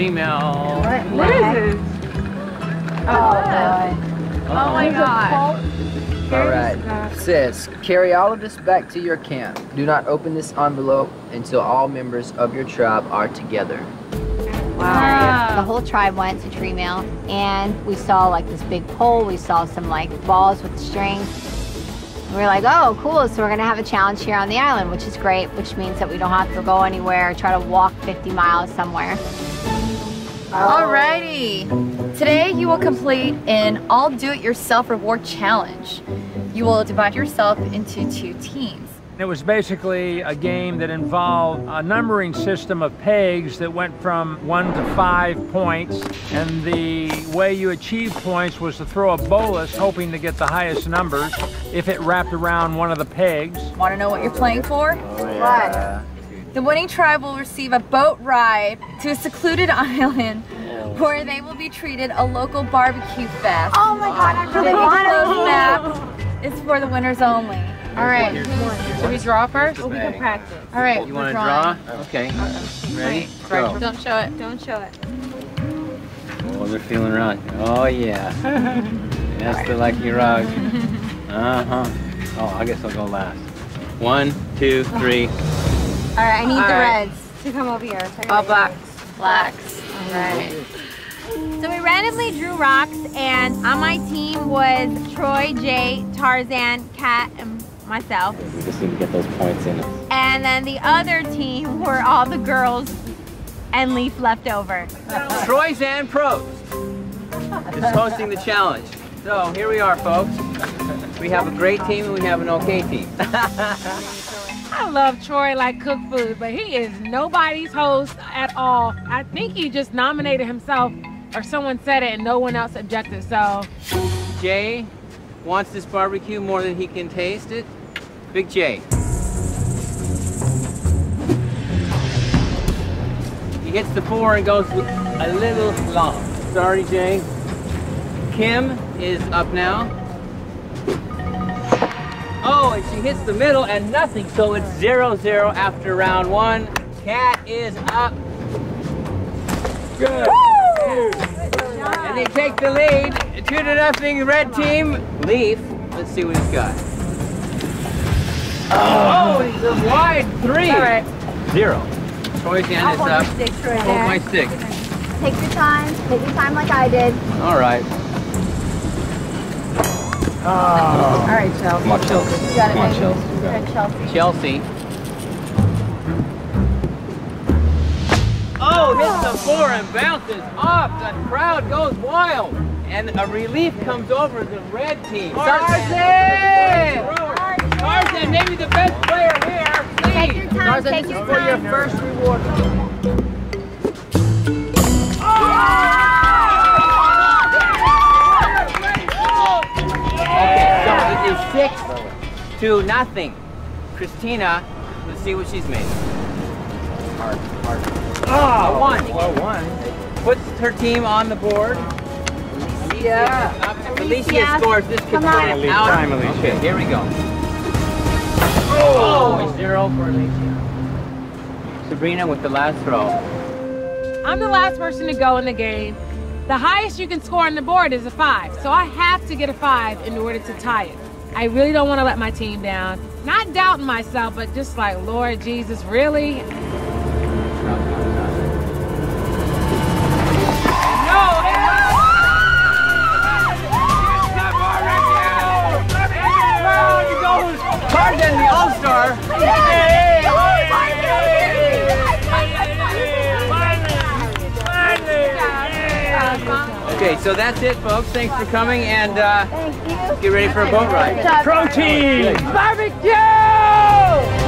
female. What, what is this? Oh, oh, oh, oh my god. All right. sis, carry all of this back to your camp. Do not open this envelope until all members of your tribe are together. Wow. The whole tribe went to Tree mail, and we saw like this big pole. We saw some like balls with strings. We we're like, oh, cool. So we're gonna have a challenge here on the island, which is great, which means that we don't have to go anywhere, try to walk 50 miles somewhere. Alrighty. Today you will complete an all do-it-yourself reward challenge. You will divide yourself into two teams. It was basically a game that involved a numbering system of pegs that went from one to five points. And the way you achieved points was to throw a bolas, hoping to get the highest numbers if it wrapped around one of the pegs. Want to know what you're playing for? Oh, yeah. The winning tribe will receive a boat ride to a secluded island where they will be treated a local barbecue fest. Oh my God, I really want closed map is for the winners only. All right. Should we draw first? We can practice. All right. You want to draw? Okay. Ready? Go. Don't show it. Don't show it. Oh, they're feeling right. Oh, yeah. That's the lucky rug. Uh-huh. Oh, I guess I'll go last. One, two, three. All right, I need All the right. reds to come over here. All blacks. Blacks. All right. So we randomly drew rocks, and on my team was Troy, Jay, Tarzan, Kat, and myself. We just need to get those points in. And then the other team were all the girls and Leif left over. Troyzan Probst is hosting the challenge. So here we are, folks. We have a great team and we have an okay team. I love Troy like cook food, but he is nobody's host at all. I think he just nominated himself, or someone said it and no one else objected. So Jay wants this barbecue more than he can taste it. Big Jay. He hits the four and goes a little long. Sorry, Jay. Kim is up now. Oh, and she hits the middle and nothing, so it's zero zero after round one. Kat is up. Good. And they take the lead. Two to nothing, red team. Leif. Let's see what he's got. Oh, he's a wide three. all right. Zero. Troy's hand is up. Hold my stick. Take your time. Take your time like I did. All right. All right, Chelsea. Come on, Chelsea. You got it, Come on, baby. Chelsea. Good, Chelsea. Chelsea. Oh, hits the floor and bounces off. The crowd goes wild. And a relief comes over the red team. Tarzan! Tarzan, maybe the best player here. Take Please. your time. Take your For your first reward. Six to nothing. Christina, let's see what she's made. Hard, hard. Ah, oh, one. Well, one. Puts her team on the board. Yeah. Alicia Alicia, scores this come on. Time, Time, Alicia. Okay, here we go. Oh, oh. zero for Alicia. Sabrina with the last throw. I'm the last person to go in the game. The highest you can score on the board is a five, so I have to get a five in order to tie it. I really don't want to let my team down. Not doubting myself, but just like, Lord Jesus, really? Tarzan, the All-Star. Okay, so that's it, folks. Thanks for coming, and uh, Thank you. Get ready for a boat ride. Protein! Barbecue!